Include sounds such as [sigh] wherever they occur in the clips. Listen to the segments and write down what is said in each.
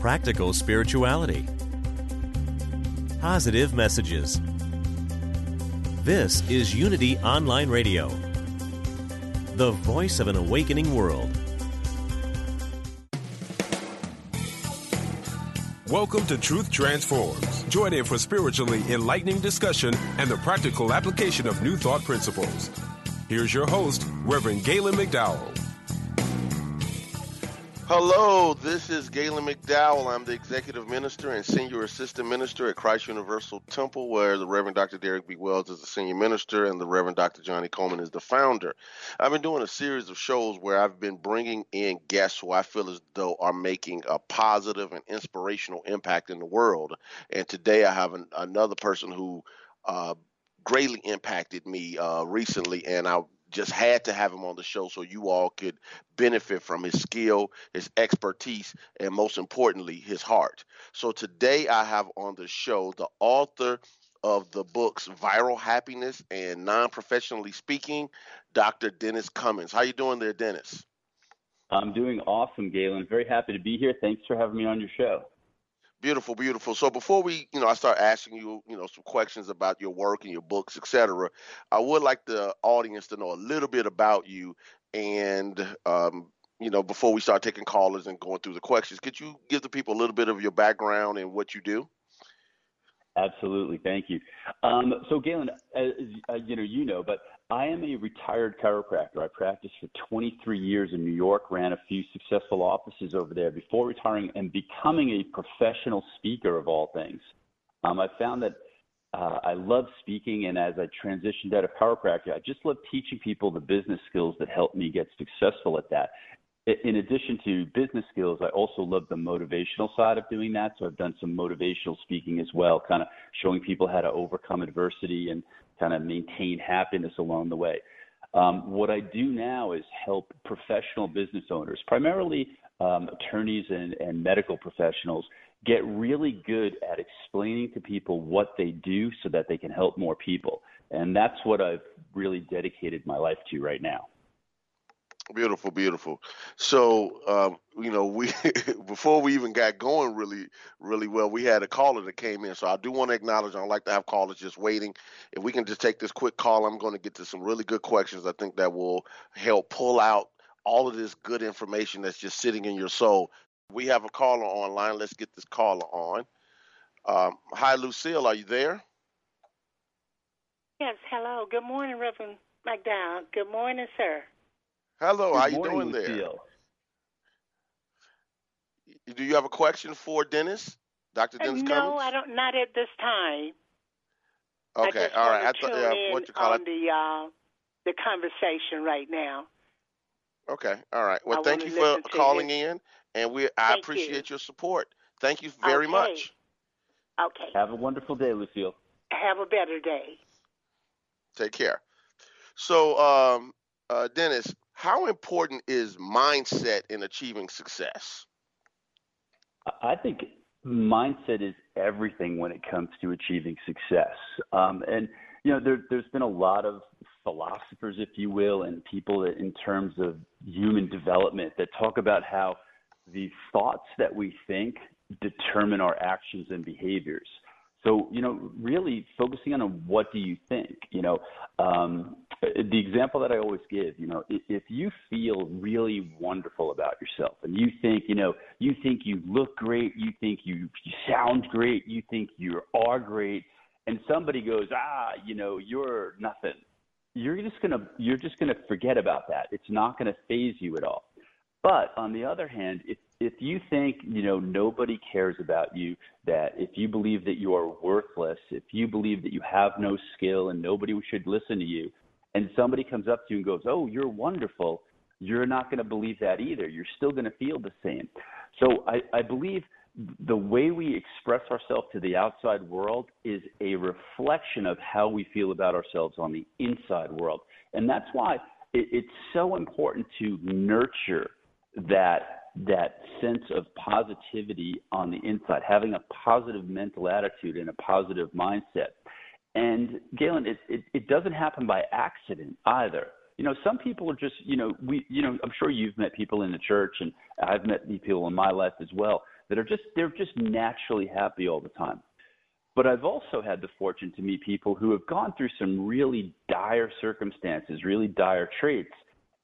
practical spirituality, positive messages. This is Unity Online Radio, the voice of an awakening world. Welcome to Truth Transforms. Join in for spiritually enlightening discussion and the practical application of new thought principles. Here's your host, Reverend Galen McDowell. Hello, this is Galen McDowell. I'm the Executive Minister and Senior Assistant Minister at Christ Universal Temple, where the Reverend Dr. Derrick B. Wells is the Senior Minister and the Reverend Dr. Johnnie Colemon is the founder. I've been doing a series of shows where I've been bringing in guests who I feel as though are making a positive and inspirational impact in the world. And today I have an, another person who uh, greatly impacted me uh, recently, and I just had to have him on the show so you all could benefit from his skill, his expertise, and most importantly, his heart. So today I have on the show the author of the books Viral Happiness and Non-Professionally Speaking, Dr. Dennis Cummins. How you doing there, Dennis? I'm doing awesome, Galen. Very happy to be here. Thanks for having me on your show. Beautiful, beautiful. So before we, you know, I start asking you, you know, some questions about your work and your books, etc. I would like the audience to know a little bit about you, and um, you know, before we start taking callers and going through the questions, could you give the people a little bit of your background and what you do? Absolutely, thank you. Um, so, Galen, as, uh, you know, you know, but I am a retired chiropractor. I practiced for 23 years in New York, ran a few successful offices over there before retiring and becoming a professional speaker of all things. Um, I found that uh, I love speaking, and as I transitioned out of chiropractic, I just love teaching people the business skills that helped me get successful at that. In addition to business skills, I also love the motivational side of doing that. So I've done some motivational speaking as well, kind of showing people how to overcome adversity and kind of maintain happiness along the way. Um, what I do now is help professional business owners, primarily um, attorneys and, and medical professionals, get really good at explaining to people what they do so that they can help more people. And that's what I've really dedicated my life to right now. Beautiful, beautiful. So, um, you know, we [laughs] before we even got going really, really well, we had a caller that came in. So I do want to acknowledge. I like to have callers just waiting. If we can just take this quick call, I'm going to get to some really good questions. I think that will help pull out all of this good information that's just sitting in your soul. We have a caller online. Let's get this caller on. Um, hi, Lucille. Are you there? Yes. Hello. Good morning, Reverend McDowell. Good morning, sir. Hello, Good how you morning, doing there? Lucille. Do you have a question for Dennis, Dr. Uh, Dennis no, Cummins? I don't. Not at this time. I Okay, just all right. I want to thought uh, in what you call on it. the uh, the conversation right now. Okay, all right. Well, I thank you for calling you. in, and we I Thank you. appreciate your support. Thank you very Okay. much. Okay. Have a wonderful day, Lucille. Have a better day. Take care. So, um, uh, Dennis, how important is mindset in achieving success? I think mindset is everything when it comes to achieving success. Um, and you know, there, there's been a lot of philosophers, if you will, and people that, in terms of human development that talk about how the thoughts that we think determine our actions and behaviors. So, you know, really focusing on what do you think, you know, um, the example that I always give, you know, if you feel really wonderful about yourself and you think, you know, you think you look great, you think you, sound great, you think you are great, and somebody goes, ah, you know, you're nothing, you're just gonna you're just gonna forget about that. It's not gonna phase you at all. But on the other hand, if if you think you know nobody cares about you, that if you believe that you are worthless, if you believe that you have no skill and nobody should listen to you, and somebody comes up to you and goes, "Oh, you're wonderful," you're not going to believe that either. You're still going to feel the same. So I, I believe the way we express ourselves to the outside world is a reflection of how we feel about ourselves on the inside world. And that's why it, it's so important to nurture that that sense of positivity on the inside, having a positive mental attitude and a positive mindset. And Galen, it, it, it doesn't happen by accident either. You know, some people are just, you know, we, you know, I'm sure you've met people in the church, and I've met people in my life as well that are just they're just naturally happy all the time. But I've also had the fortune to meet people who have gone through some really dire circumstances, really dire traits,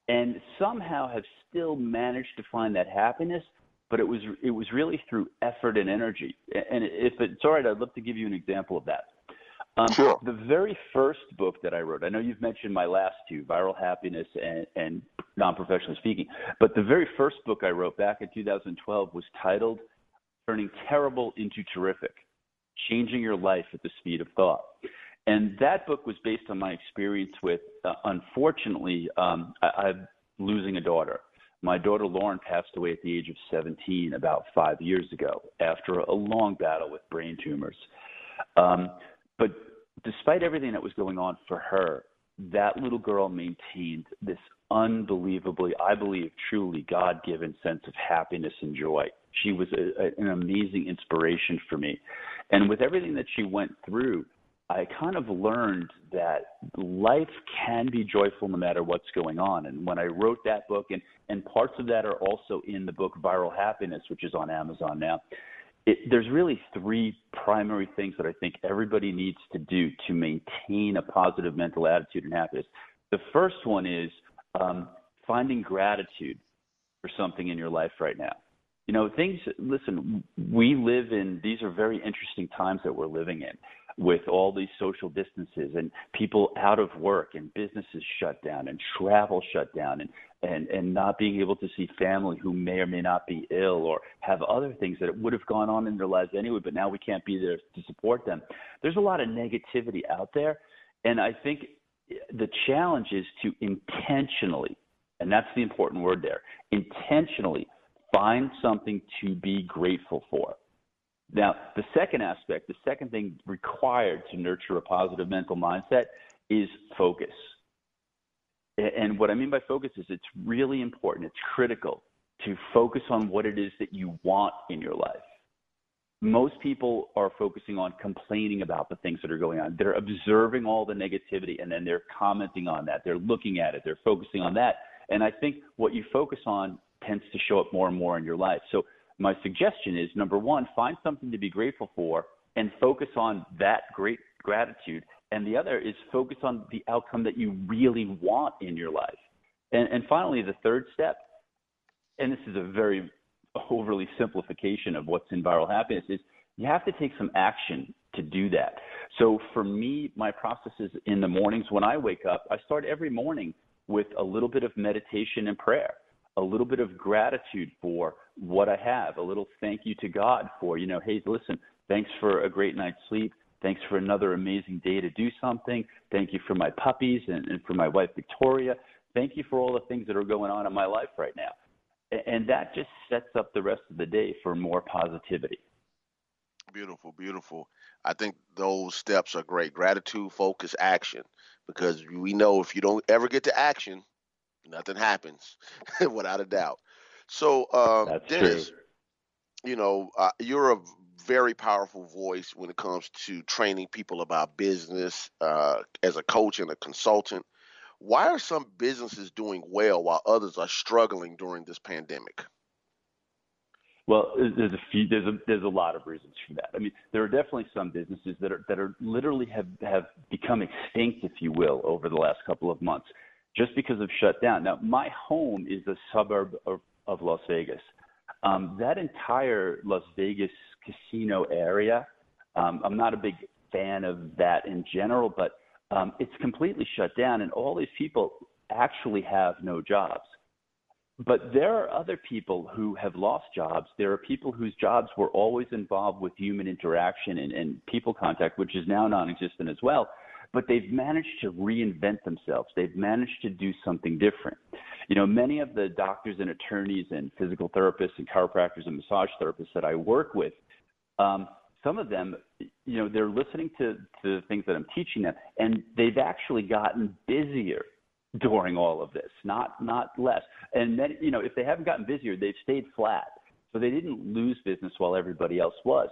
and somehow have still managed to find that happiness. But it was it was really through effort and energy. And if it's all right, I'd love to give you an example of that. Um, sure. The very first book that I wrote, I know you've mentioned my last two, Viral Happiness and, and Non Professionally Speaking, but the very first book I wrote back in 2012 was titled turning terrible into terrific, changing your life at the speed of thought. And that book was based on my experience with, uh, unfortunately, um, I, I'm losing a daughter. My daughter Lauren passed away at the age of 17 about five years ago after a long battle with brain tumors. Um, but despite everything that was going on for her, that little girl maintained this unbelievably, I believe, truly God given sense of happiness and joy. She was a, a, an amazing inspiration for me. And with everything that she went through, I kind of learned that life can be joyful no matter what's going on. And when I wrote that book, and, and parts of that are also in the book Viral Happiness, which is on Amazon now, it, there's really three primary things that I think everybody needs to do to maintain a positive mental attitude and happiness. The first one is um, finding gratitude for something in your life right now. You know, things, listen, we live in, these are very interesting times that we're living in with all these social distances and people out of work and businesses shut down and travel shut down and, and, and not being able to see family who may or may not be ill or have other things that would have gone on in their lives anyway, but now we can't be there to support them. There's a lot of negativity out there. And I think the challenge is to intentionally, and that's the important word there, intentionally find something to be grateful for. Now, the second aspect, the second thing required to nurture a positive mental mindset is focus. And what I mean by focus is it's really important, it's critical to focus on what it is that you want in your life. Most people are focusing on complaining about the things that are going on. They're observing all the negativity and then they're commenting on that. They're looking at it. They're focusing on that. And I think what you focus on tends to show up more and more in your life. So my suggestion is number one, find something to be grateful for and focus on that great gratitude. And the other is focus on the outcome that you really want in your life. And, and finally, the third step, and this is a very overly simplification of what's in viral happiness, is you have to take some action to do that. So for me, my process is in the mornings when I wake up, I start every morning with a little bit of meditation and prayer a little bit of gratitude for what I have, a little thank you to God for, you know, hey, listen, thanks for a great night's sleep. Thanks for another amazing day to do something. Thank you for my puppies and, and for my wife, Victoria. Thank you for all the things that are going on in my life right now. And that just sets up the rest of the day for more positivity. Beautiful, beautiful. I think those steps are great. Gratitude, focus, action. Because we know if you don't ever get to action, nothing happens [laughs] without a doubt. So, um, That's Dennis, true. you know, uh, you're a very powerful voice when it comes to training people about business uh, as a coach and a consultant. Why are some businesses doing well while others are struggling during this pandemic? Well, there's a few. There's a there's a lot of reasons for that. I mean, there are definitely some businesses that are that are literally have have become extinct, if you will, over the last couple of months, just because of shutdown. Now, my home is a suburb of, of Las Vegas. Um, that entire Las Vegas casino area, um, I'm not a big fan of that in general, but um, it's completely shut down, and all these people actually have no jobs. But there are other people who have lost jobs. There are people whose jobs were always involved with human interaction and, and people contact, which is now non existent as well. But they've managed to reinvent themselves. They've managed to do something different. You know, many of the doctors and attorneys and physical therapists and chiropractors and massage therapists that I work with, um, some of them, you know, they're listening to, to the things that I'm teaching them, and they've actually gotten busier during all of this, not not less. And then, you know, if they haven't gotten busier, they've stayed flat. So they didn't lose business while everybody else was.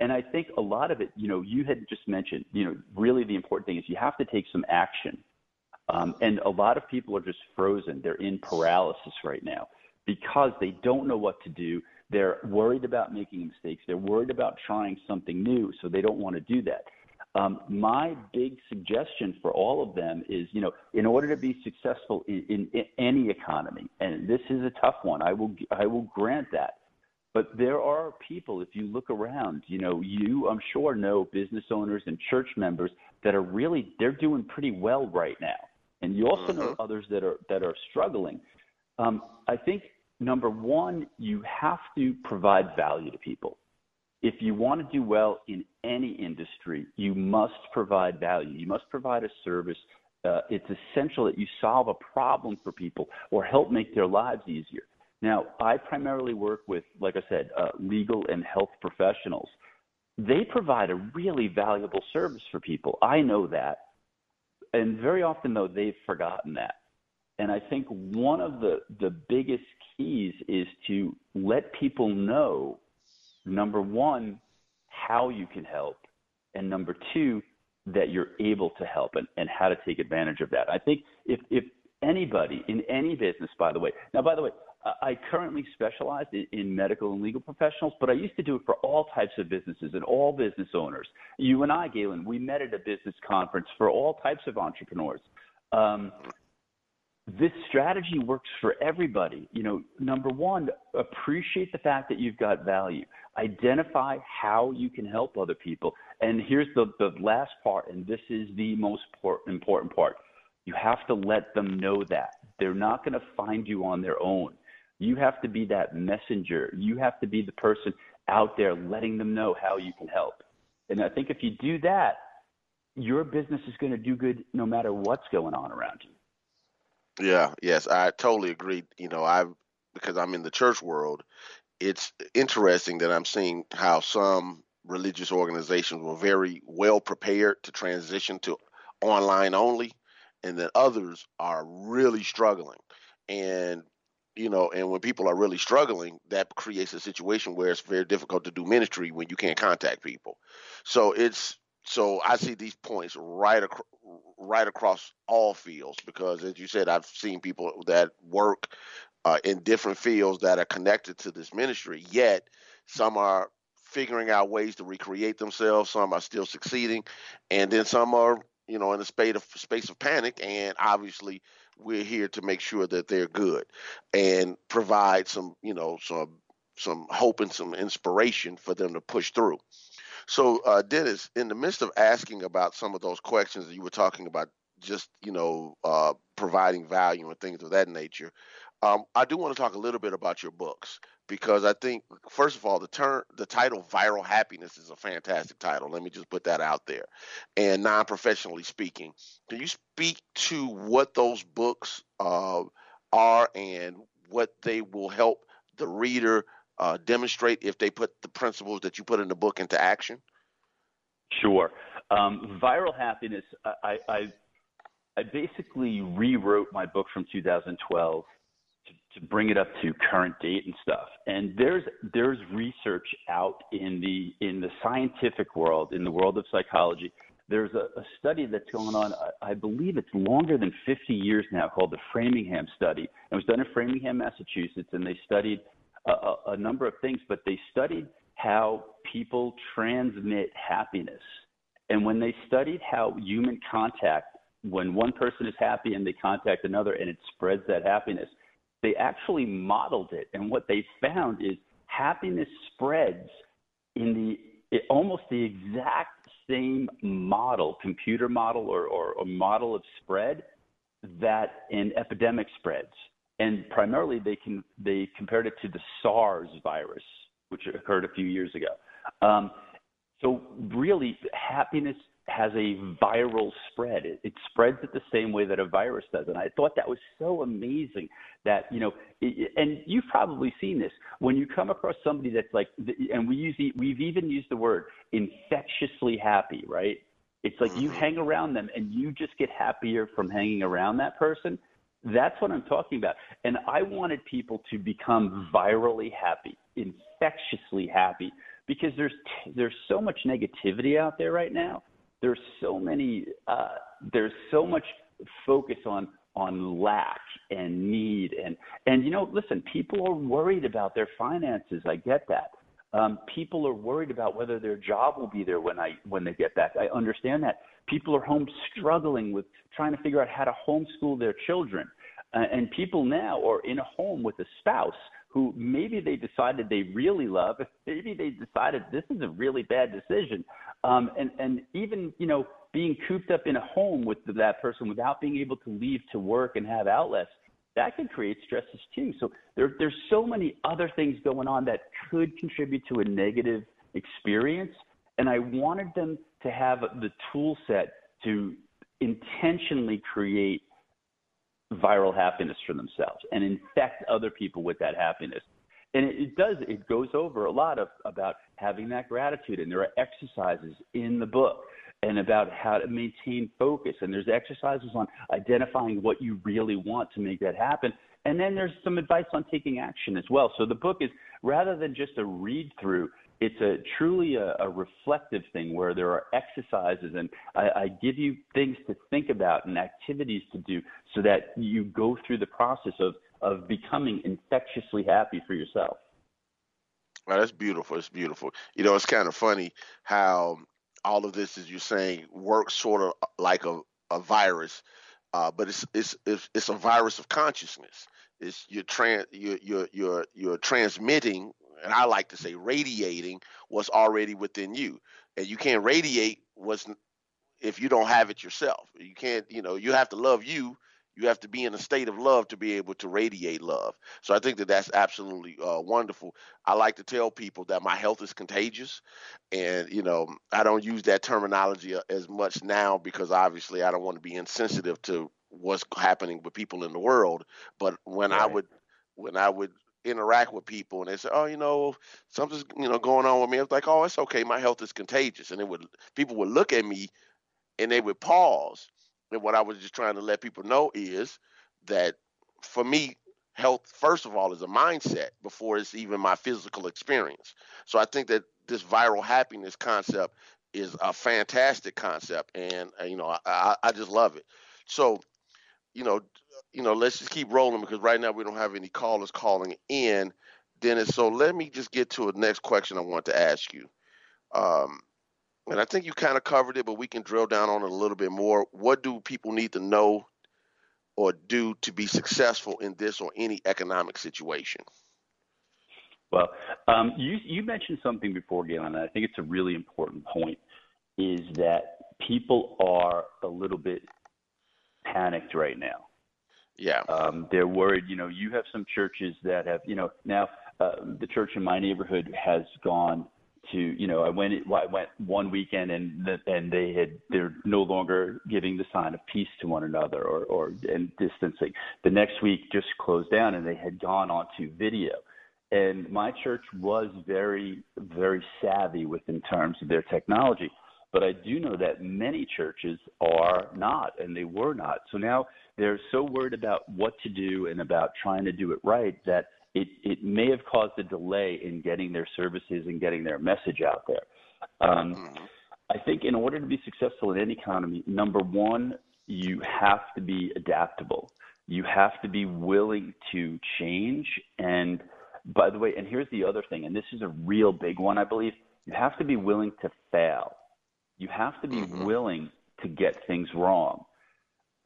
And I think a lot of it, you know, you had just mentioned, you know, really the important thing is you have to take some action. Um, and a lot of people are just frozen. They're in paralysis right now because they don't know what to do. They're worried about making mistakes. They're worried about trying something new, so they don't want to do that. Um, my big suggestion for all of them is, you know, in order to be successful in, in, in any economy, and this is a tough one, I will I will grant that. But there are people, if you look around, you know, you I'm sure know business owners and church members that are really they're doing pretty well right now, and you also know mm-hmm. others that are that are struggling. Um, I think number one, you have to provide value to people if you want to do well in any industry, you must provide value. You must provide a service. Uh, it's essential that you solve a problem for people or help make their lives easier. Now, I primarily work with, like I said, uh, legal and health professionals. They provide a really valuable service for people. I know that. And very often, though, they've forgotten that. And I think one of the, the biggest keys is to let people know number one, how you can help, and number two, that you're able to help and, and how to take advantage of that. I think if, if anybody in any business, by the way, now, by the way, I currently specialize in, medical and legal professionals, but I used to do it for all types of businesses and all business owners. You and I, Galen, we met at a business conference for all types of entrepreneurs. Um, this strategy works for everybody. You know, number one, appreciate the fact that you've got value. Identify how you can help other people. And here's the, the last part, and this is the most important part. You have to let them know that. They're not going to find you on their own. You have to be that messenger. You have to be the person out there letting them know how you can help. And I think if you do that, your business is going to do good no matter what's going on around you. Yeah, yes, I totally agree. You know, I because I'm in the church world, it's interesting that I'm seeing how some religious organizations were very well prepared to transition to online only, and that others are really struggling. And you know, and when people are really struggling, that creates a situation where it's very difficult to do ministry when you can't contact people. So it's so I see these points right across right across all fields because, as you said, I've seen people that work uh, in different fields that are connected to this ministry. Yet some are figuring out ways to recreate themselves. Some are still succeeding, and then some are, you know, in a space of space of panic. And obviously, we're here to make sure that they're good and provide some, you know, some some hope and some inspiration for them to push through. So, uh, Dennis, in the midst of asking about some of those questions that you were talking about, just you know, uh, providing value and things of that nature, um, I do want to talk a little bit about your books because I think, first of all, the term, the title "Viral Happiness" is a fantastic title. Let me just put that out there. And non-professionally speaking, can you speak to what those books uh, are and what they will help the reader uh, demonstrate if they put the principles that you put in the book into action? Sure. Um, viral happiness. I, I, I basically rewrote my book from 2012 to, bring it up to current date and stuff. And there's there's research out in the in the scientific world, in the world of psychology. There's a, a study that's going on. I, I believe it's longer than 50 years now, called the Framingham study. It was done in Framingham, Massachusetts, and they studied a, a number of things, but they studied how people transmit happiness. And when they studied how human contact, when one person is happy and they contact another and it spreads that happiness, they actually modeled it. And what they found is happiness spreads in the it, almost the exact same model, computer model or, or, or model of spread that an epidemic spreads. And primarily, they can they compared it to the SARS virus, which occurred a few years ago. Um, so really, happiness has a viral spread. It, it, spreads it the same way that a virus does. And I thought that was so amazing that, you know, it, and you've probably seen this when you come across somebody that's like, and we use, the, we've even used the word infectiously happy, right? It's like you mm-hmm. hang around them and you just get happier from hanging around that person. That's what I'm talking about. And I wanted people to become virally happy, infectiously happy, because there's there's so much negativity out there right now there's so many uh, there's so much focus on on lack and need and and you know listen people are worried about their finances. I get that. Um, people are worried about whether their job will be there when i when they get back. I understand that. People are home struggling with trying to figure out how to homeschool their children. Uh, and people now are in a home with a spouse who maybe they decided they really love, maybe they decided this is a really bad decision, um, and and even you know being cooped up in a home with that person without being able to leave to work and have outlets, that can create stresses too. So there there's so many other things going on that could contribute to a negative experience, and I wanted them to have the tool set to intentionally create viral happiness for themselves and infect other people with that happiness. And it, it does, it goes over a lot of about having that gratitude. And there are exercises in the book and about how to maintain focus. And there's exercises on identifying what you really want to make that happen. And then there's some advice on taking action as well. So the book is rather than just a read through, it's a truly a, a, reflective thing where there are exercises and I, I, give you things to think about and activities to do so that you go through the process of of becoming infectiously happy for yourself. Well, that's beautiful. It's beautiful. You know, it's kind of funny how all of this, as you're saying, works sort of like a, a virus, uh, but it's, it's it's it's a virus of consciousness. It's you're trans you're you're you're, you're transmitting and I like to say radiating what's already within you. And you can't radiate what's if you don't have it yourself. You can't, you know, you have to love you. You have to be in a state of love to be able to radiate love. So I think that that's absolutely uh, wonderful. I like to tell people that my health is contagious, and you know I don't use that terminology uh, as much now because obviously I don't want to be insensitive to what's happening with people in the world. But when right. I would when I would interact with people and they say, "Oh, you know, something's you know going on with me." I was like, "Oh, it's okay. My health is contagious." And it would people would look at me and they would pause. And what I was just trying to let people know is that for me, health first of all is a mindset before it's even my physical experience. So I think that this viral happiness concept is a fantastic concept, and uh, you know, I, I just love it. So, you know, you know, let's just keep rolling because right now we don't have any callers calling in, Dennis. So let me just get to a next question I want to ask you. Um, and I think you kind of covered it, but we can drill down on it a little bit more. What do people need to know or do to be successful in this or any economic situation? Well, um, you, you mentioned something before, Galen, and I think it's a really important point, is that people are a little bit panicked right now. Yeah. Um, they're worried. You know, you have some churches that have, you know, now uh, the church in my neighborhood has gone to, you know, I went I went one weekend and and they had they're no longer giving the sign of peace to one another or or and distancing. The next week just closed down and they had gone onto video. And my church was very very savvy with in terms of their technology. But I do know that many churches are not, and they were not. So now they're so worried about what to do and about trying to do it right that it, it may have caused a delay in getting their services and getting their message out there. Um, mm-hmm. I think in order to be successful in any economy, number one, you have to be adaptable. You have to be willing to change and by the way, and here's the other thing, and this is a real big one, I believe. You have to be willing to fail. You have to be mm-hmm. willing to get things wrong.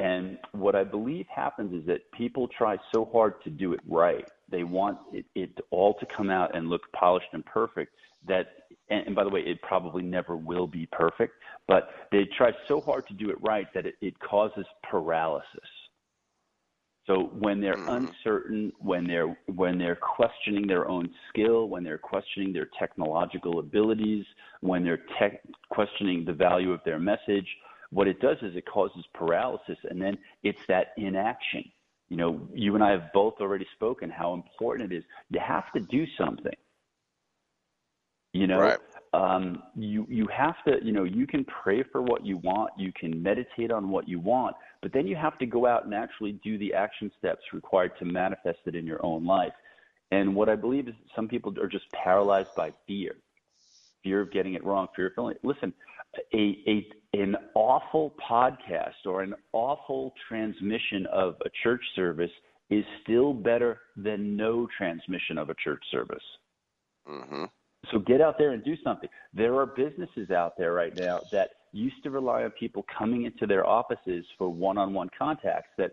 And what I believe happens is that people try so hard to do it right. They want it, it all to come out and look polished and perfect that, and, and by the way, it probably never will be perfect, but they try so hard to do it right that it, it causes paralysis. So when they're mm-hmm. uncertain, when they're when they're questioning their own skill, when they're questioning their technological abilities, when they're te- questioning the value of their message, what it does is it causes paralysis, and then it's that inaction. You know, you and I have both already spoken how important it is. You have to do something. You know, right. um, you you have to. You know, you can pray for what you want, you can meditate on what you want, but then you have to go out and actually do the action steps required to manifest it in your own life. And what I believe is some people are just paralyzed by fear, fear of getting it wrong, fear of failing. Listen, a, a an awful podcast or an awful transmission of a church service is still better than no transmission of a church service. Mm-hmm. So get out there and do something. There are businesses out there right now that used to rely on people coming into their offices for one-on-one contacts that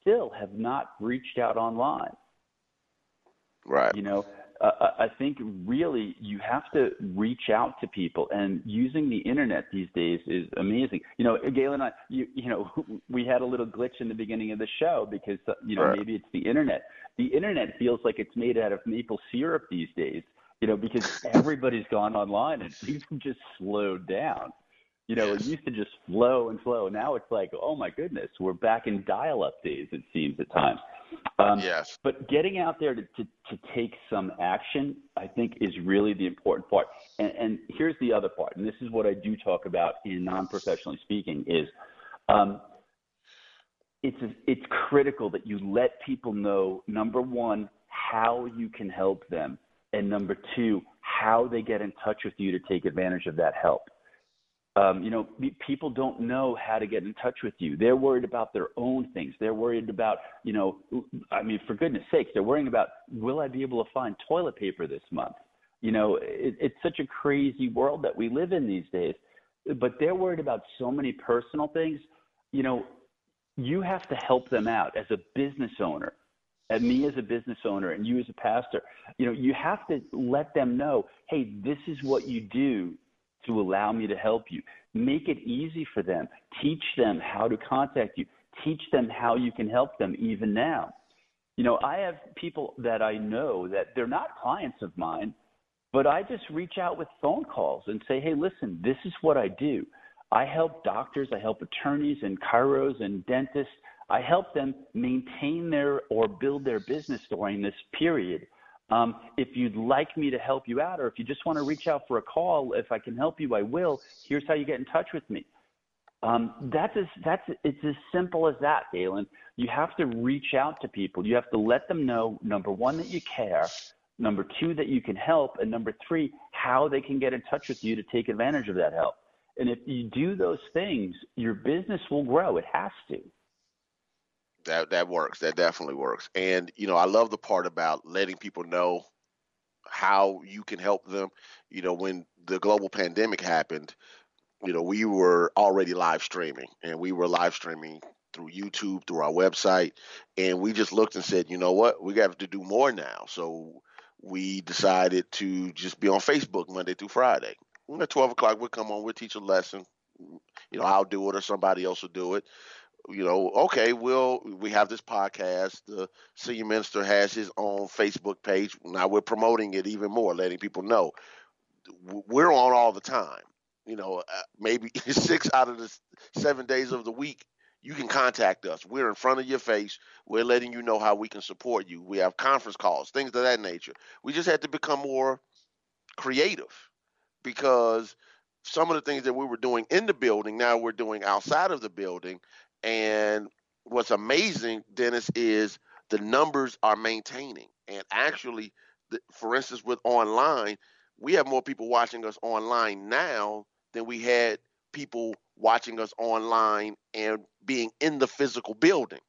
still have not reached out online. Right. You know, uh, I think really you have to reach out to people, and using the internet these days is amazing. You know, Galen and I, you, you know, [laughs] we had a little glitch in the beginning of the show because uh, you know right. maybe it's the internet. The internet feels like it's made out of maple syrup these days. You know, because [laughs] everybody's gone online and things have just slowed down. You know, it used to just flow and flow. Now it's like, oh my goodness, we're back in dial-up days. It seems at times. Um, yes. But getting out there to, to, to take some action, I think, is really the important part. And, and here's the other part, and this is what I do talk about in non-professionally speaking: is um, it's it's critical that you let people know number one how you can help them, and number two how they get in touch with you to take advantage of that help um, you know, people don't know how to get in touch with you. They're worried about their own things. They're worried about, you know, I mean, for goodness sakes, they're worrying about will I be able to find toilet paper this month? You know, it, it's such a crazy world that we live in these days. But they're worried about so many personal things. You know, you have to help them out as a business owner and me as a business owner and you as a pastor, you know, you have to let them know, hey, this is what you do to allow me to help you. Make it easy for them. Teach them how to contact you. Teach them how you can help them even now. You know, I have people that I know that they're not clients of mine, but I just reach out with phone calls and say, hey, listen, this is what I do. I help doctors, I help attorneys and chiros and dentists. I help them maintain their or build their business during this period. Um, if you'd like me to help you out, or if you just want to reach out for a call, if I can help you, I will. Here's how you get in touch with me. Um, that's as, that's it's as simple as that, Galen. You have to reach out to people. You have to let them know number one that you care, number two that you can help, and number three how they can get in touch with you to take advantage of that help. And if you do those things, your business will grow. It has to that that works. That definitely works. And you know, I love the part about letting people know how you can help them. You know, when the global pandemic happened, you know, we were already live streaming, and we were live streaming through YouTube, through our website, and we just looked and said, you know what, we got to do more now. So we decided to just be on Facebook Monday through Friday. At 12 o'clock, we'll come on, we'll teach a lesson. You know, I'll do it or somebody else will do it you know, okay, we'll we have this podcast. The senior minister has his own Facebook page. Now we're promoting it even more, letting people know we're on all the time. You know, uh, maybe [laughs] six out of the seven days of the week, you can contact us. We're in front of your face. We're letting you know how we can support you. We have conference calls, things of that nature. We just had to become more creative because some of the things that we were doing in the building now we're doing outside of the building and what's amazing, Dennis, is the numbers are maintaining. And actually, the, for instance, with online, we have more people watching us online now than we had people watching us online and being in the physical building.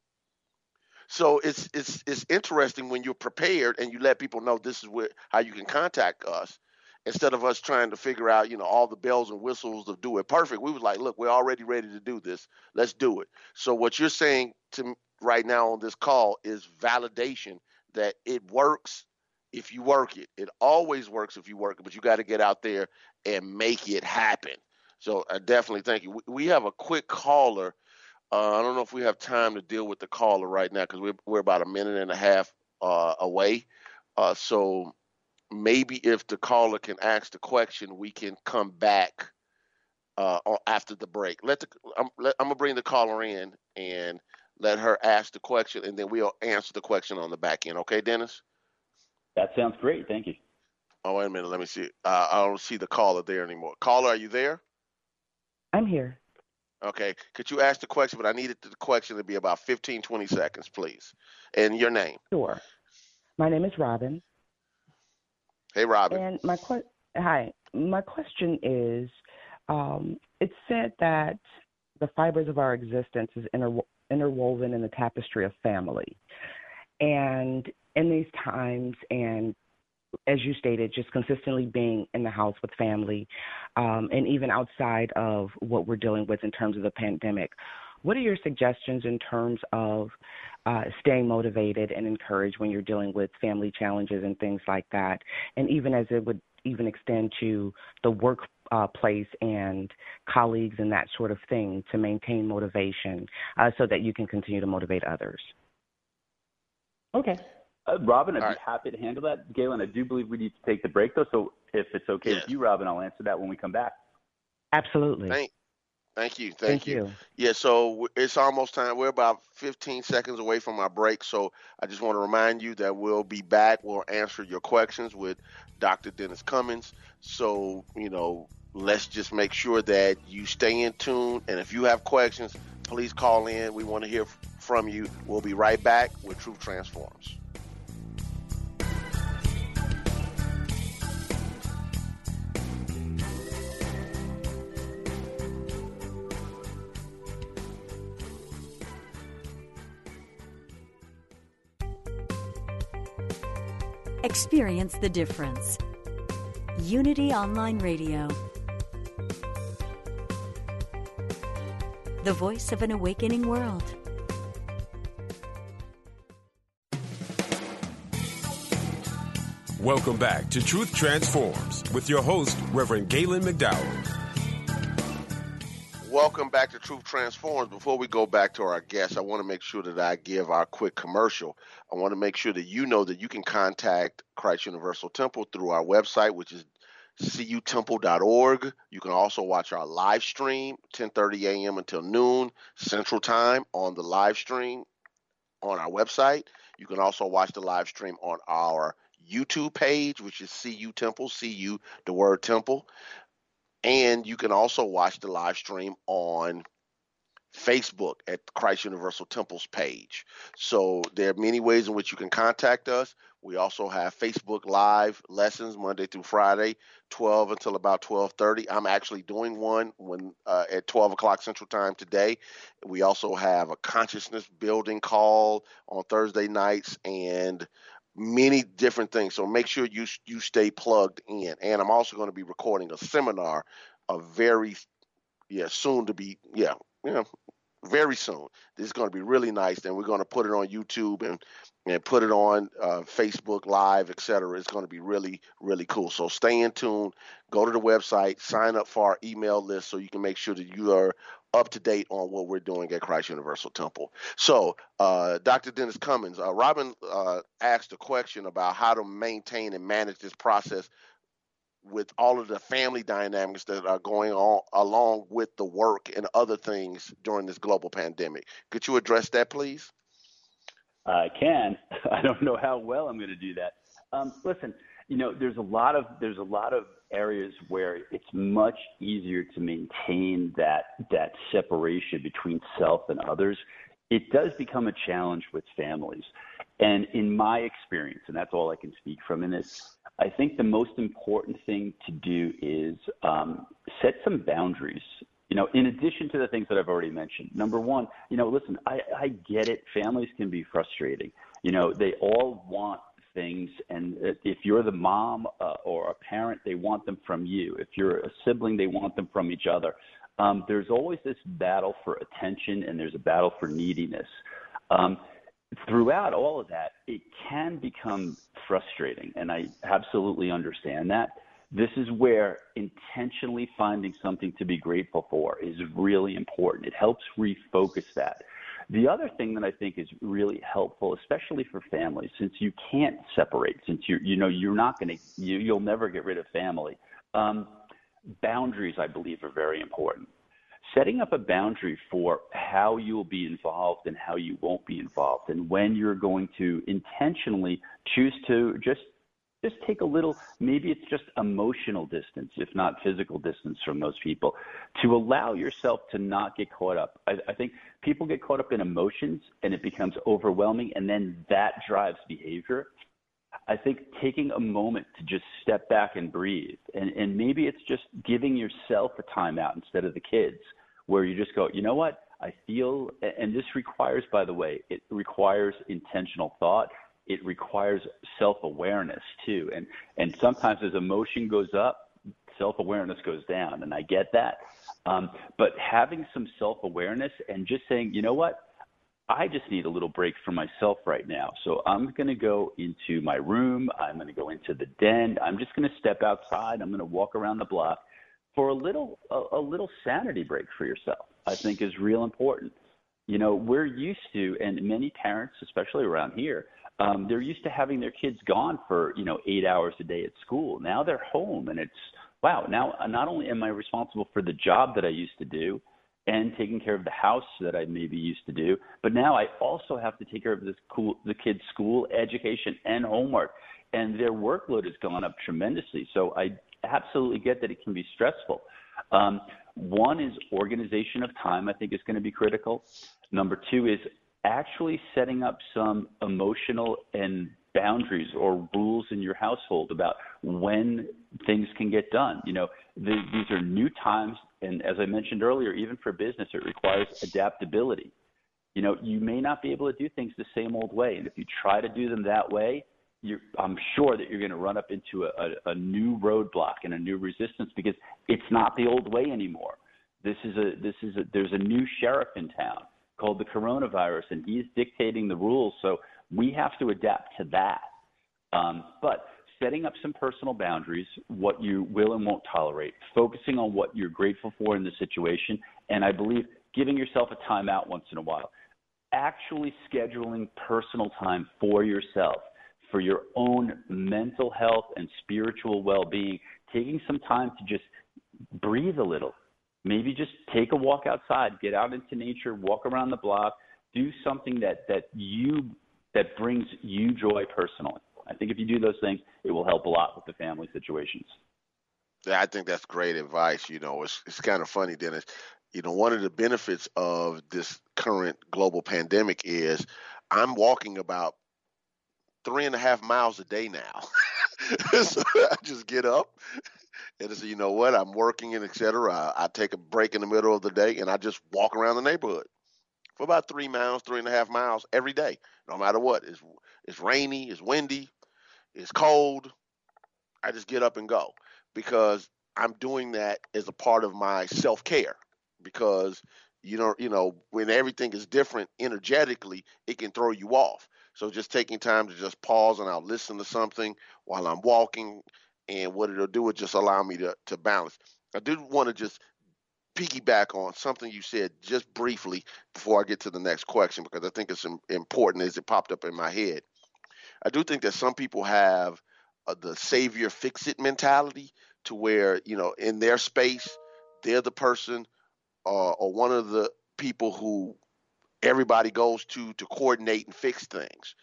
So it's it's it's interesting when you're prepared and you let people know this is where how you can contact us instead of us trying to figure out, you know, all the bells and whistles to do it perfect. We was like, look, we're already ready to do this. Let's do it. So what you're saying to right now on this call is validation that it works if you work it. It always works if you work it, but you got to get out there and make it happen. So I definitely thank you. We have a quick caller. Uh, I don't know if we have time to deal with the caller right now because we're, we're about a minute and a half uh, away. Uh, so maybe if the caller can ask the question, we can come back uh, after the break. Let the I'm, let, I'm gonna bring the caller in and let her ask the question, and then we'll answer the question on the back end. Okay, Dennis? That sounds great. Thank you. Oh, wait a minute. Let me see. Uh, I don't see the caller there anymore. Caller, are you there? I'm here. Okay. Could you ask the question? But I needed the question to be about 15, 20 seconds, please. And your name? Sure. My name is Robin. Hey, Robin. And my que- hi. My question is, um, it's said that the fibers of our existence is inter- interwoven in the tapestry of family, and in these times, and as you stated, just consistently being in the house with family, um, and even outside of what we're dealing with in terms of the pandemic. What are your suggestions in terms of uh, staying motivated and encouraged when you're dealing with family challenges and things like that? And even as it would even extend to the workplace uh, and colleagues and that sort of thing to maintain motivation uh, so that you can continue to motivate others? Okay. Uh, Robin, I'd All be right. happy to handle that. Galen, I do believe we need to take the break, though. So if it's okay with you, Robin, I'll answer that when we come back. Absolutely. Thank, thank you. Thank, thank you. you. Yeah, so it's almost time. We're about 15 seconds away from our break. So I just want to remind you that we'll be back. We'll answer your questions with Dr. Dennis Cummins. So, you know, let's just make sure that you stay in tune. And if you have questions, please call in. We want to hear from you. We'll be right back with Truth Transforms. Experience the difference. Unity Online Radio. The voice of an awakening world. Welcome back to Truth Transforms with your host, Reverend Galen McDowell. Welcome back to Truth Transforms. Before we go back to our guests, I want to make sure that I give our quick commercial. I want to make sure that you know that you can contact Christ Universal Temple through our website, which is cutemple.org. You can also watch our live stream, 10:30 a.m. until noon Central Time on the live stream on our website. You can also watch the live stream on our YouTube page, which is CU Temple, CU the word Temple. And you can also watch the live stream on Facebook at Christ Universal Temple's page. So there are many ways in which you can contact us. We also have Facebook Live lessons Monday through Friday, 12 until about 12:30. I'm actually doing one when uh, at 12 o'clock Central Time today. We also have a consciousness building call on Thursday nights and many different things. So make sure you you stay plugged in. And I'm also going to be recording a seminar, a very yeah soon to be yeah yeah very soon. This is going to be really nice. And we're going to put it on YouTube and and put it on uh, Facebook Live, etc. It's going to be really, really cool. So stay in tune. Go to the website, sign up for our email list so you can make sure that you are up to date on what we're doing at Christ Universal Temple. So, uh, Dr. Dennis Cummins, uh, Robin uh, asked a question about how to maintain and manage this process with all of the family dynamics that are going on along with the work and other things during this global pandemic. Could you address that, please? I can. [laughs] I don't know how well I'm going to do that. Um, listen, you know, there's a lot of there's a lot of areas where it's much easier to maintain that that separation between self and others. It does become a challenge with families, and in my experience, and that's all I can speak from in this, I think the most important thing to do is um, set some boundaries You know, in addition to the things that I've already mentioned. Number one, you know, listen, I, I get it. Families can be frustrating. You know, they all want things, and if you're the mom uh, or a parent, they want them from you. If you're a sibling, they want them from each other. Um, there's always this battle for attention, and there's a battle for neediness. Um, throughout all of that, it can become frustrating, and I absolutely understand that. This is where intentionally finding something to be grateful for is really important. It helps refocus that. The other thing that I think is really helpful, especially for families, since you can't separate, since you you know you're not going to you, you'll never get rid of family. Um, boundaries, I believe, are very important. Setting up a boundary for how you will be involved and how you won't be involved, and when you're going to intentionally choose to just just take a little, maybe it's just emotional distance, if not physical distance from those people, to allow yourself to not get caught up. I, I think people get caught up in emotions and it becomes overwhelming, and then that drives behavior. I think taking a moment to just step back and breathe, and, and maybe it's just giving yourself a timeout instead of the kids, where you just go, you know what? I feel, and this requires, by the way, it requires intentional thought it requires self-awareness too. And and sometimes as emotion goes up, self-awareness goes down, and I get that. Um, but having some self-awareness and just saying, you know what, I just need a little break for myself right now. So I'm going to go into my room. I'm going to go into the den. I'm just going to step outside. I'm going to walk around the block for a little a, a little sanity break for yourself. I think is real important. You know, we're used to, and many parents, especially around here, um, they're used to having their kids gone for you know eight hours a day at school. Now they're home, and it's wow. Now not only am I responsible for the job that I used to do, and taking care of the house that I maybe used to do, but now I also have to take care of this cool the kids' school, education, and homework, and their workload has gone up tremendously. So I absolutely get that it can be stressful. Um, one is organization of time. I think is going to be critical. Number two is actually setting up some emotional and boundaries or rules in your household about when things can get done. You know, the, these are new times, and as I mentioned earlier, even for business, it requires adaptability. You know, you may not be able to do things the same old way, and if you try to do them that way, you're, I'm sure that you're going to run up into a, a, a new roadblock and a new resistance because it's not the old way anymore. This is a this is a there's a new sheriff in town called the coronavirus, and he's dictating the rules. So we have to adapt to that. Um, but setting up some personal boundaries, what you will and won't tolerate, focusing on what you're grateful for in the situation, and I believe giving yourself a timeout once in a while. Actually scheduling personal time for yourself, for your own mental health and spiritual well being, taking some time to just breathe a little, maybe just take a walk outside, get out into nature, walk around the block, do something that that you that brings you joy personally. I think if you do those things, it will help a lot with the family situations. Yeah, I think that's great advice. You know, it's it's kind of funny, Dennis. You know, one of the benefits of this current global pandemic is I'm walking about three and a half miles a day now. [laughs] so I just get up, and say, you know what, I'm working and et cetera. I, I take a break in the middle of the day and I just walk around the neighborhood for about three miles, three and a half miles every day, no matter what. It's it's rainy, it's windy, it's cold. I just get up and go because I'm doing that as a part of my self care. Because you know, you know, when everything is different energetically, it can throw you off. So just taking time to just pause and I'll listen to something while I'm walking, and what it'll do is just allow me to, to balance. I do want to just piggyback on something you said just briefly before I get to the next question because I think it's important as it popped up in my head. I do think that some people have uh, the savior fix it mentality to where, you know, in their space, they're the person uh, or one of the people who everybody goes to to coordinate and fix things.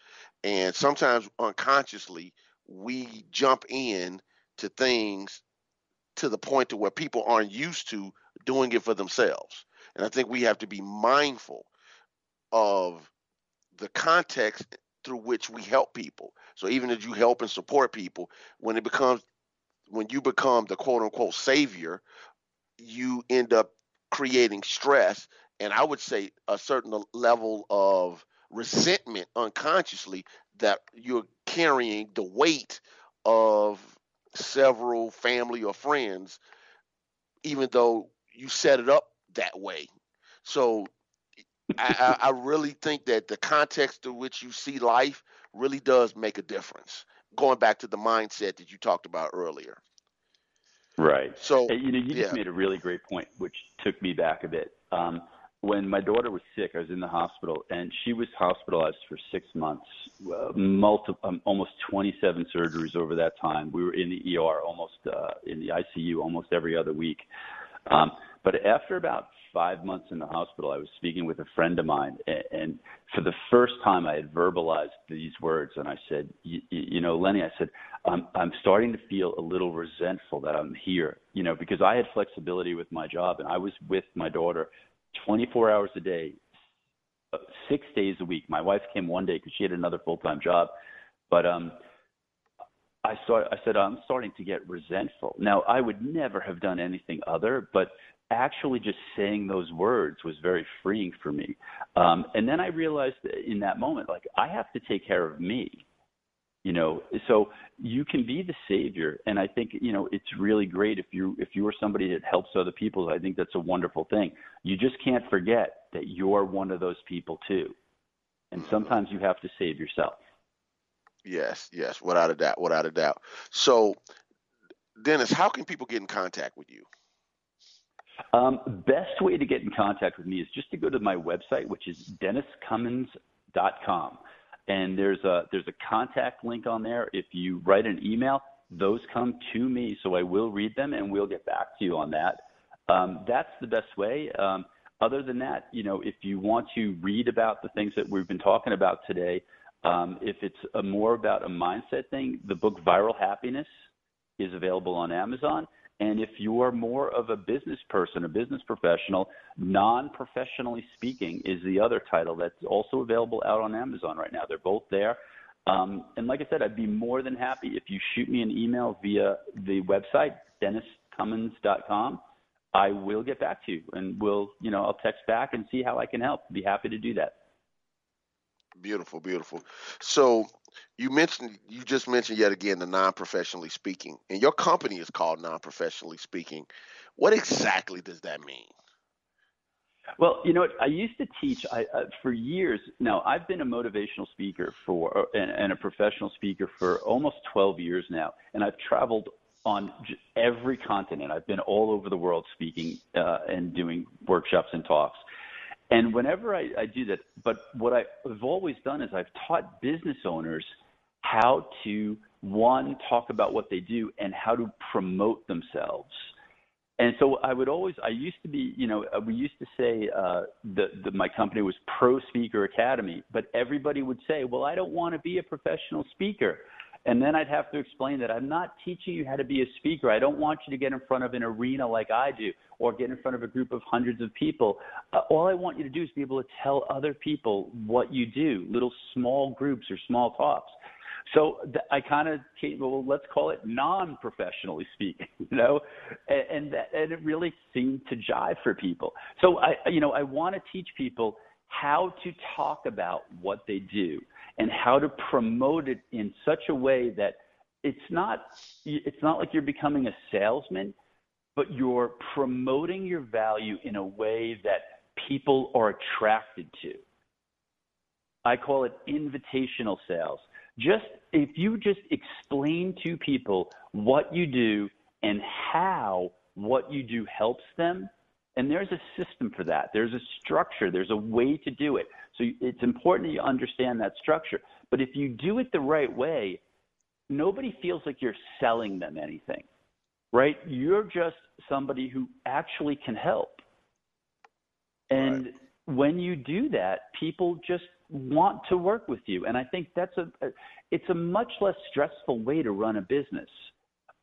And sometimes unconsciously, we jump in to things to the point to where people aren't used to doing it for themselves. And I think we have to be mindful of the context through which we help people. So even as you help and support people, when it becomes when you become the quote unquote savior, you end up creating stress and I would say a certain level of resentment unconsciously that you're carrying the weight of several family or friends, even though you set it up that way. So I, I, really think that the context in which you see life really does make a difference. Going back to the mindset that you talked about earlier. Right. So you know, you yeah. just made a really great point, which took me back a bit. Um, when my daughter was sick, I was in the hospital, and she was hospitalized for six months, uh, multiple, um, almost 27 surgeries over that time. We were in the ER, almost uh, in the ICU, almost every other week. Um, but after about five months in the hospital, I was speaking with a friend of mine, and, and for the first time, I had verbalized these words, and I said, "You know, Lenny," I said, "I'm I'm starting to feel a little resentful that I'm here, you know, because I had flexibility with my job, and I was with my daughter 24 hours a day, uh, six days a week. My wife came one day because she had another full time job, but um, I saw. I said I'm starting to get resentful. Now I would never have done anything other, but actually just saying those words was very freeing for me. Um, and then I realized in that moment, like I have to take care of me you know so you can be the savior. And i think you know it's really great if you if you are somebody that helps other people i think that's a wonderful thing. You just can't forget that you're one of those people too. And sometimes you have to save yourself. Yes yes without a doubt without a doubt. So dennis how can people get in contact with you? Um, best way to get in contact with me is just to go to my website which is denniscummins.com and there's a there's a contact link on there. If you write an email, those come to me, so I will read them and we'll get back to you on that. Um, that's the best way. Um, other than that, you know, if you want to read about the things that we've been talking about today, um, if it's a more about a mindset thing, the book Viral Happiness is available on Amazon. And if you are more of a business person, a business professional, non professionally speaking is the other title that's also available out on Amazon right now. They're both there. Um, and like I said, I'd be more than happy if you shoot me an email via the website, denniscummins.com. I will get back to you and we'll, you know, I'll text back and see how I can help. Be happy to do that. Beautiful, beautiful. So you mentioned you just mentioned yet again the non-professionally speaking, and your company is called non-professionally speaking. What exactly does that mean? Well, you know what? I used to teach I, uh, for years. Now, I've been a motivational speaker for and, and a professional speaker for almost 12 years now, and I've traveled on every continent. I've been all over the world speaking uh, and doing workshops and talks. And whenever I, I do that, but what I've always done is I've taught business owners how to one talk about what they do and how to promote themselves. And so I would always, I used to be, you know, uh, we used to say uh, that my company was Pro Speaker Academy, but everybody would say, well, I don't want to be a professional speaker. And then I'd have to explain that I'm not teaching you how to be a speaker. I don't want you to get in front of an arena like I do or get in front of a group of hundreds of people. Uh, all I want you to do is be able to tell other people what you do, little small groups or small talks. So th- I kind of came, well, let's call it non-professionally speaking, [laughs] you know, and, and that, and it really seemed to jive for people. So I, you know, I want to teach people how to talk about what they do and how to promote it in such a way that it's not it's not like you're becoming a salesman but you're promoting your value in a way that people are attracted to i call it invitational sales just if you just explain to people what you do and how what you do helps them and there's a system for that. There's a structure. There's a way to do it. So it's important that you understand that structure. But if you do it the right way, nobody feels like you're selling them anything, right? You're just somebody who actually can help. And right. when you do that, people just want to work with you. And I think that's a, it's a much less stressful way to run a business.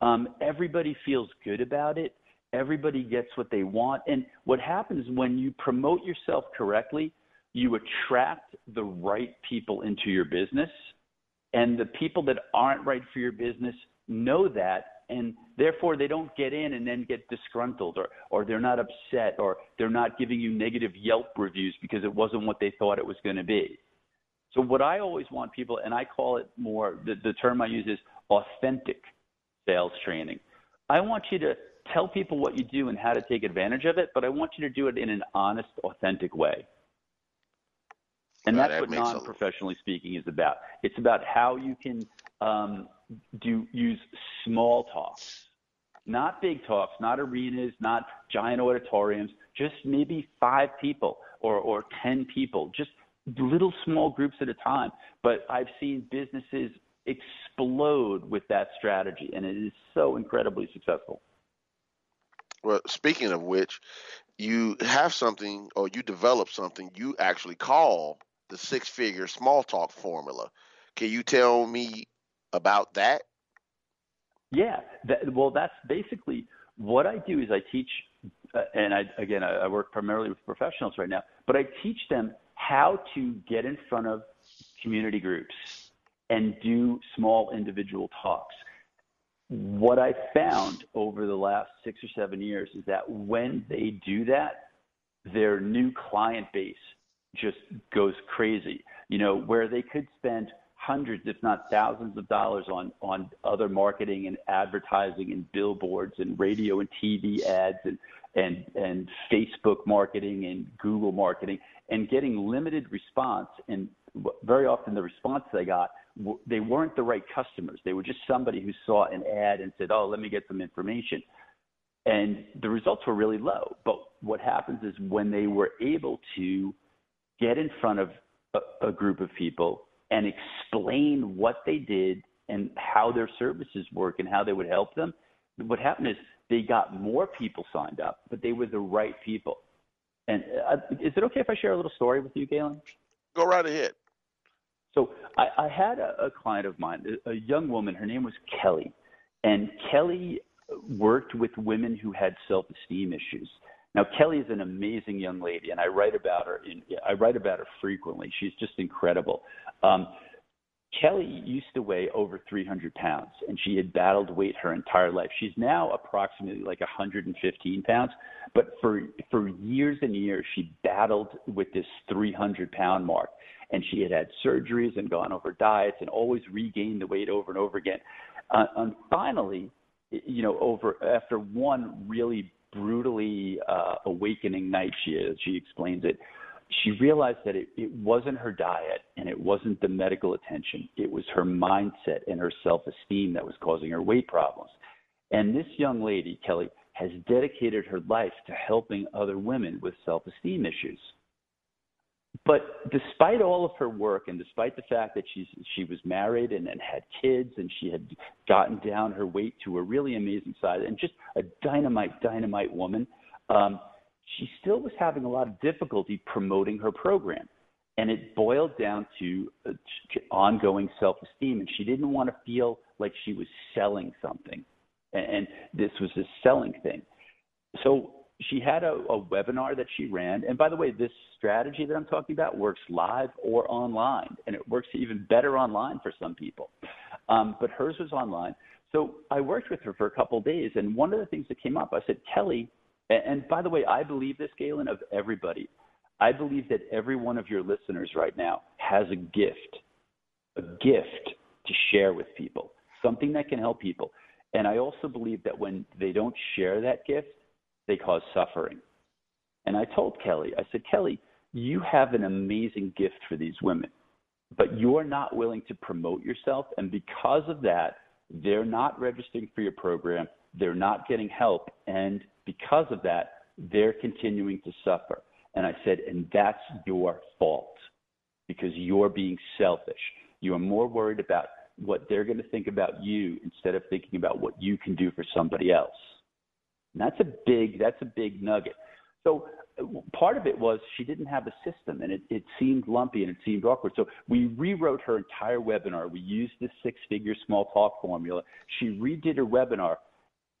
Um, everybody feels good about it Everybody gets what they want. And what happens when you promote yourself correctly, you attract the right people into your business. And the people that aren't right for your business know that and therefore they don't get in and then get disgruntled or or they're not upset or they're not giving you negative Yelp reviews because it wasn't what they thought it was going to be. So what I always want people, and I call it more the, the term I use is authentic sales training. I want you to tell people what you do and how to take advantage of it, but I want you to do it in an honest, authentic way. And Well, that's that what non-professionally speaking is about. It's about how you can um, do use small talks, not big talks, not arenas, not giant auditoriums, just maybe five people or, or 10 people, just little small groups at a time. But I've seen businesses explode with that strategy, and it is so incredibly successful. Well, speaking of which, you have something or you develop something you actually call the six figure small talk formula. Can you tell me about that? Yeah, that, well, that's basically what I do is I teach, uh, and I again I, I work primarily with professionals right now, but I teach them how to get in front of community groups and do small individual talks. What I found over the last six or seven years is that when they do that, their new client base just goes crazy. You know, where they could spend hundreds, if not thousands of dollars on, on other marketing and advertising and billboards and radio and TV ads and, and, and Facebook marketing and Google marketing and getting limited response. And very often the response they got, they weren't the right customers. They were just somebody who saw an ad and said, oh, let me get some information. And the results were really low. But what happens is when they were able to get in front of a, a group of people and explain what they did and how their services work and how they would help them, what happened is they got more people signed up, but they were the right people. And uh, is it okay if I share a little story with you, Galen? Go right ahead. So I, I had a, a client of mine, a, a young woman. Her name was Kelly, and Kelly worked with women who had self-esteem issues. Now Kelly is an amazing young lady, and I write about her. In, I write about her frequently. She's just incredible. Um, Kelly used to weigh over 300 pounds, and she had battled weight her entire life. She's now approximately like 115 pounds, but for for years and years she battled with this 300 pound mark, and she had had surgeries and gone over diets and always regained the weight over and over again. Uh, and finally, you know, over after one really brutally uh, awakening night, she is, she explains it she realized that it, it wasn't her diet and it wasn't the medical attention. It was her mindset and her self esteem that was causing her weight problems. And this young lady, Kelly, has dedicated her life to helping other women with self esteem issues. But despite all of her work and despite the fact that she's, she was married and, and had kids and she had gotten down her weight to a really amazing size and just a dynamite, dynamite woman, um, she still was having a lot of difficulty promoting her program. And it boiled down to uh, ongoing self esteem. And she didn't want to feel like she was selling something. And, and this was a selling thing. So she had a, a webinar that she ran. And by the way, this strategy that I'm talking about works live or online. And it works even better online for some people. Um, but hers was online. So I worked with her for a couple of days. And one of the things that came up, I said, Kelly, and by the way, I believe this, Galen, of everybody. I believe that every one of your listeners right now has a gift, a gift to share with people, something that can help people. And I also believe that when they don't share that gift, they cause suffering. And I told Kelly, I said, Kelly, you have an amazing gift for these women, but you're not willing to promote yourself. And because of that, they're not registering for your program. They're not getting help. And because of that, they're continuing to suffer. And I said, and that's your fault because you're being selfish. You are more worried about what they're going to think about you instead of thinking about what you can do for somebody else. And that's a big that's a big nugget. So part of it was she didn't have a system and it, it seemed lumpy and it seemed awkward. So we rewrote her entire webinar. We used the six figure small talk formula. She redid her webinar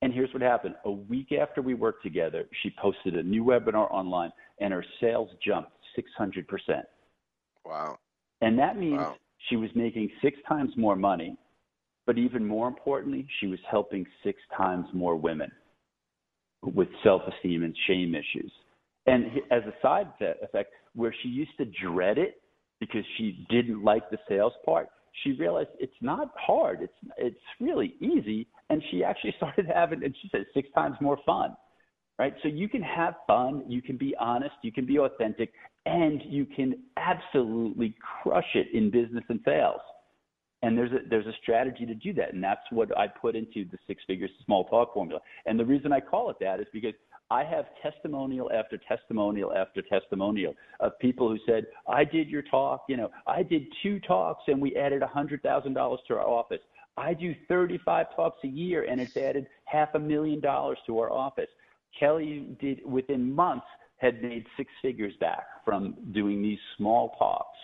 and here's what happened. A week after we worked together, she posted a new webinar online and her sales jumped 600%. Wow. And that means wow. she was making six times more money But even more importantly, she was helping six times more women with self esteem and shame issues. And as a side effect, where she used to dread it because she didn't like the sales part, she realized it's not hard. It's it's really easy, and she actually [laughs] started having, and she said, six times more fun. Right? So you can have fun, you can be honest, you can be authentic, and you can absolutely crush it in business and sales. And there's a there's a strategy to do that, and that's what I put into the six figures small talk formula. And the reason I call it that is because I have testimonial after testimonial after testimonial of people who said, I did your talk, you know, I did two talks and we added $100,000 to our office. I do 35 talks a year and it's added half a million dollars to our office. Kelly did within months had made six figures back from doing these small talks.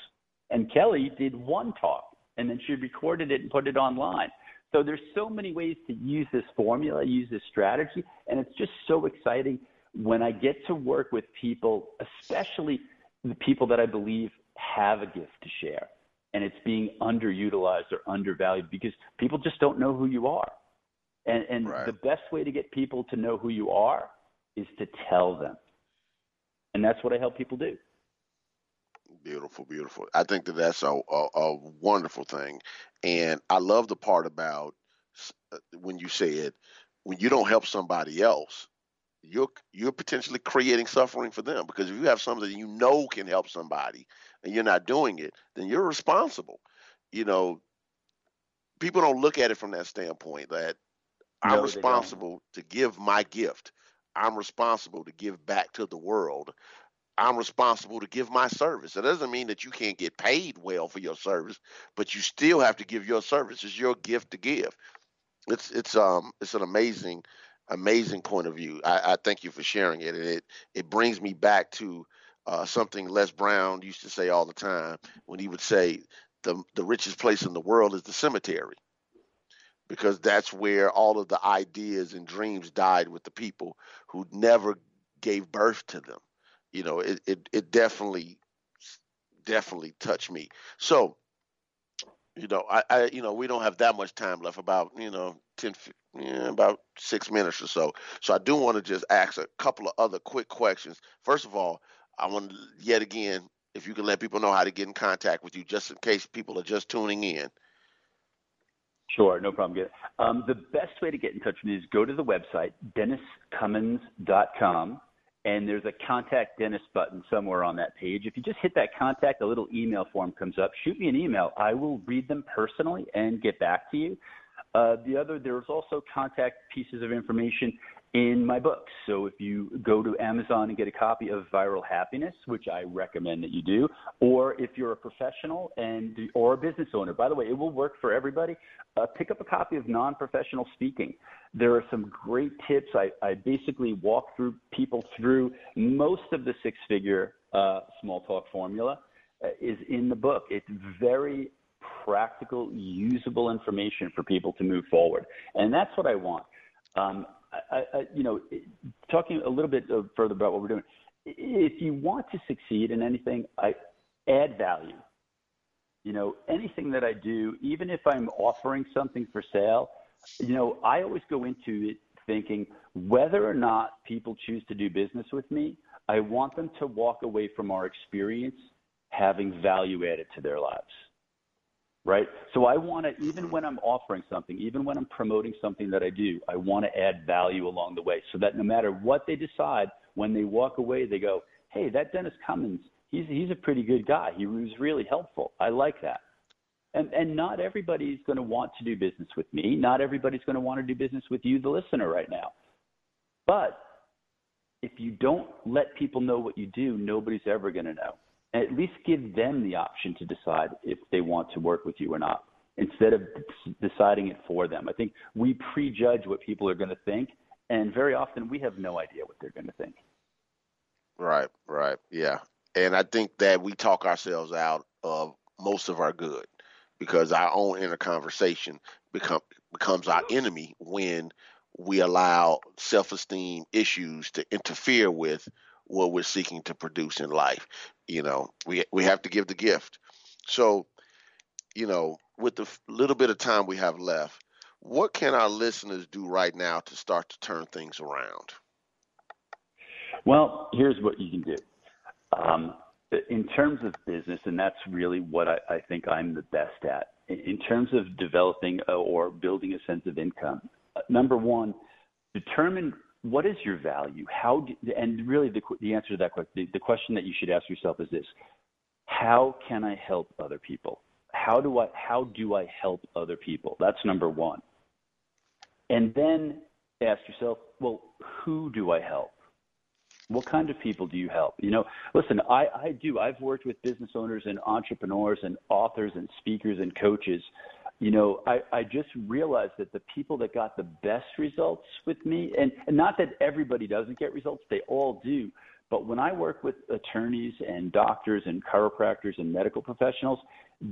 And Kelly did one talk and then she recorded it and put it online. So there's so many ways to use this formula, use this strategy, and it's just so exciting when I get to work with people, especially the people that I believe have a gift to share and it's being underutilized or undervalued because people just don't know who you are. And and right. the best way to get people to know who you are is to tell them. And that's what I help people do. Beautiful, beautiful. I think that that's a, a, a wonderful thing, and I love the part about uh, when you said when you don't help somebody else, you're you're potentially creating suffering for them because if you have something you know can help somebody and you're not doing it, then you're responsible. You know, people don't look at it from that standpoint that no, I'm responsible to give my gift. I'm responsible to give back to the world. I'm responsible to give my service. It doesn't mean that you can't get paid well for your service, but you still have to give your service. It's your gift to give. It's it's um it's an amazing amazing point of view. I, I thank you for sharing it, and it it brings me back to uh, something Les Brown used to say all the time when he would say the the richest place in the world is the cemetery because that's where all of the ideas and dreams died with the people who never gave birth to them you know, it, it, it definitely, definitely touched me. So, you know, I, I, you know, we don't have that much time left, about, you know, 10, yeah, about six minutes or so. So I do want to just ask a couple of other quick questions. First of all, I want to yet again, if you can let people know how to get in contact with you, just in case people are just tuning in. Sure, no problem. Um, the best way to get in touch with me is go to the website, denniscummins.com and there's a contact Dennis button somewhere on that page. If you just hit that contact, a little email form comes up. Shoot me an email. I will read them personally and get back to you. Uh, the other, there's also contact pieces of information in my books. So if you go to Amazon and get a copy of Viral Happiness, which I recommend that you do, or if you're a professional and or a business owner, by the way, it will work for everybody. Uh, pick up a copy of Non-Professional Speaking. There are some great tips. I, I basically walk through people through most of the six-figure uh, small talk formula uh, is in the book. It's very practical, usable information for people to move forward, and that's what I want. Um, I, I, you know, talking a little bit further about what we're doing. If you want to succeed in anything, I add value. You know, anything that I do, even if I'm offering something for sale, you know, I always go into it thinking whether or not people choose to do business with me, I want them to walk away from our experience having value added to their lives right? So I want to, even when I'm offering something, even when I'm promoting something that I do, I want to add value along the way so that no matter what they decide, when they walk away, they go, hey, that Dennis Cummins, he's, he's a pretty good guy. He was really helpful. I like that. And, and not everybody's going to want to do business with me. Not everybody's going to want to do business with you, the listener, right now. But if you don't let people know what you do, nobody's ever going to know at least give them the option to decide if they want to work with you or not instead of deciding it for them. I think we prejudge what people are going to think, and very often we have no idea what they're going to think. Right, right, yeah. And I think that we talk ourselves out of most of our good because our own inner conversation become becomes our enemy when we allow self-esteem issues to interfere with what we're seeking to produce in life. You know, we we have to give the gift. So, you know, with the little bit of time we have left, what can our listeners do right now to start to turn things around? Well, here's what you can do. Um, in terms of business, and that's really what I, I think I'm the best at, in terms of developing or building a sense of income, uh, number one, determine what is your value. How do, and really the, the answer to that question, the, the question that you should ask yourself is this: How can I help other people? How do I how do I help other people? That's number one. And then ask yourself, well, who do I help? What kind of people do you help? You know, listen, I, I do. I've worked with business owners and entrepreneurs and authors and speakers and coaches. You know, I, I just realized that the people that got the best results with me, and, and not that everybody doesn't get results, they all do. But when I work with attorneys and doctors and chiropractors and medical professionals,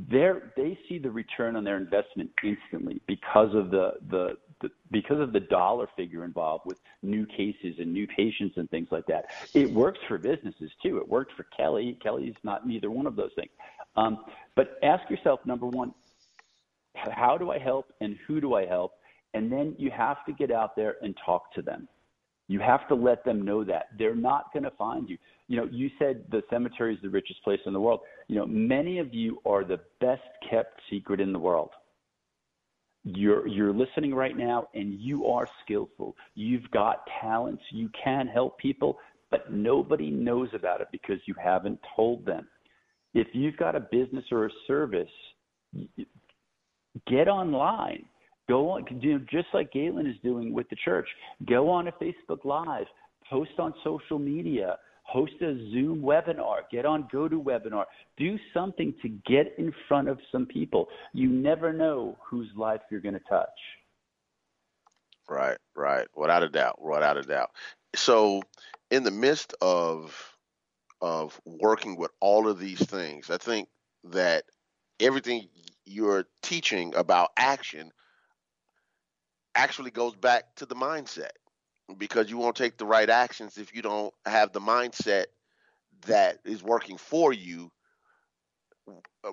they see the return on their investment instantly because of the, the, the because of the dollar figure involved with new cases and new patients and things like that. It works for businesses too. It worked for Kelly. Kelly's not neither one of those things. Um, but ask yourself, number one, how do I help and who do I help? And then you have to get out there and talk to them. You have to let them know that they're not going to find you. You know, you said the cemetery is the richest place in the world. You know, many of you are the best kept secret in the world. You're you're listening right now and you are skillful. You've got talents. You can help people, but nobody knows about it because you haven't told them. If you've got a business or a service, get online Go on, do just like Galen is doing with the church. Go on a Facebook Live, post on social media, host a Zoom webinar, get on GoToWebinar, do something to get in front of some people. You never know whose life you're going to touch. Right, right, without a doubt, without a doubt. So, in the midst of of working with all of these things, I think that everything you're teaching about action actually goes back to the mindset because you won't take the right actions if you don't have the mindset that is working for you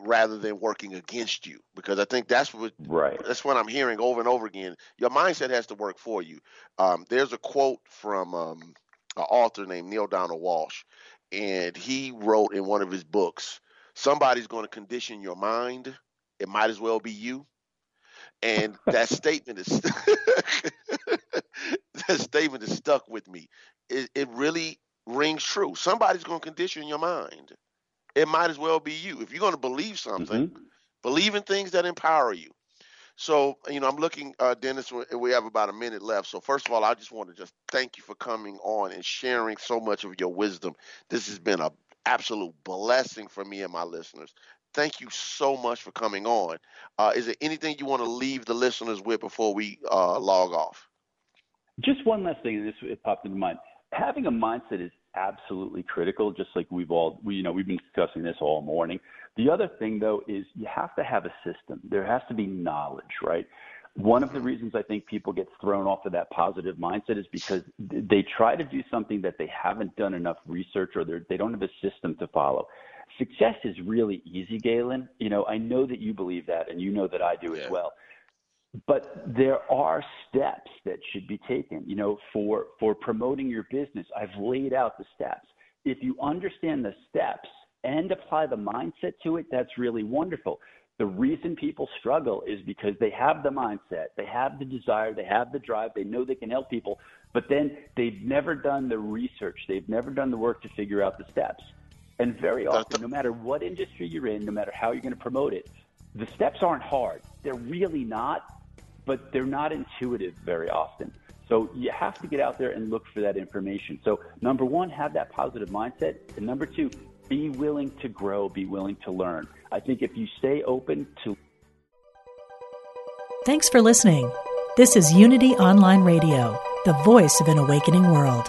rather than working against you. Because i think that's what right. that's what i'm hearing over and over again. Your mindset has to work for you. Um, there's a quote from um, an author named Neale Donald Walsch and he wrote in one of his books somebody's going to condition your mind it might as well be you and [laughs] that statement is [laughs] that statement is stuck with me. It, it really rings true. Somebody's going to condition your mind. It might as well be you. If you're going to believe something, mm-hmm. believe in things that empower you. So, you know, I'm looking, uh, Dennis, we have about a minute left. So, first of all, I just want to just thank you for coming on and sharing so much of your wisdom. This has been an absolute blessing for me and my listeners thank you so much for coming on. Uh, is there anything you want to leave the listeners with before we uh, log off? Just one last thing, and this it popped into mind. Having a mindset is absolutely critical. Just like we've all, we, you know, we've been discussing this all morning. The other thing, though, is you have to have a system. There has to be knowledge, right? One of the reasons I think people get thrown off of that positive mindset is because they try to do something that they haven't done enough research or they don't have a system to follow success is really easy, Galen. You know, I know that you believe that, and you know that I do yeah. as well. But there are steps that should be taken. You know, for for promoting your business, I've laid out the steps. If you understand the steps and apply the mindset to it, that's really wonderful. The reason people struggle is because they have the mindset, they have the desire, they have the drive, they know they can help people, but then they've never done the research, they've never done the work to figure out the steps. And very often, no matter what industry you're in, no matter how you're going to promote it, the steps aren't hard. They're really not, but they're not intuitive very often. So you have to get out there and look for that information. So number one, have that positive mindset. And number two, be willing to grow, be willing to learn. I think if you stay open to. Thanks for listening. This is Unity Online Radio, the voice of an awakening world.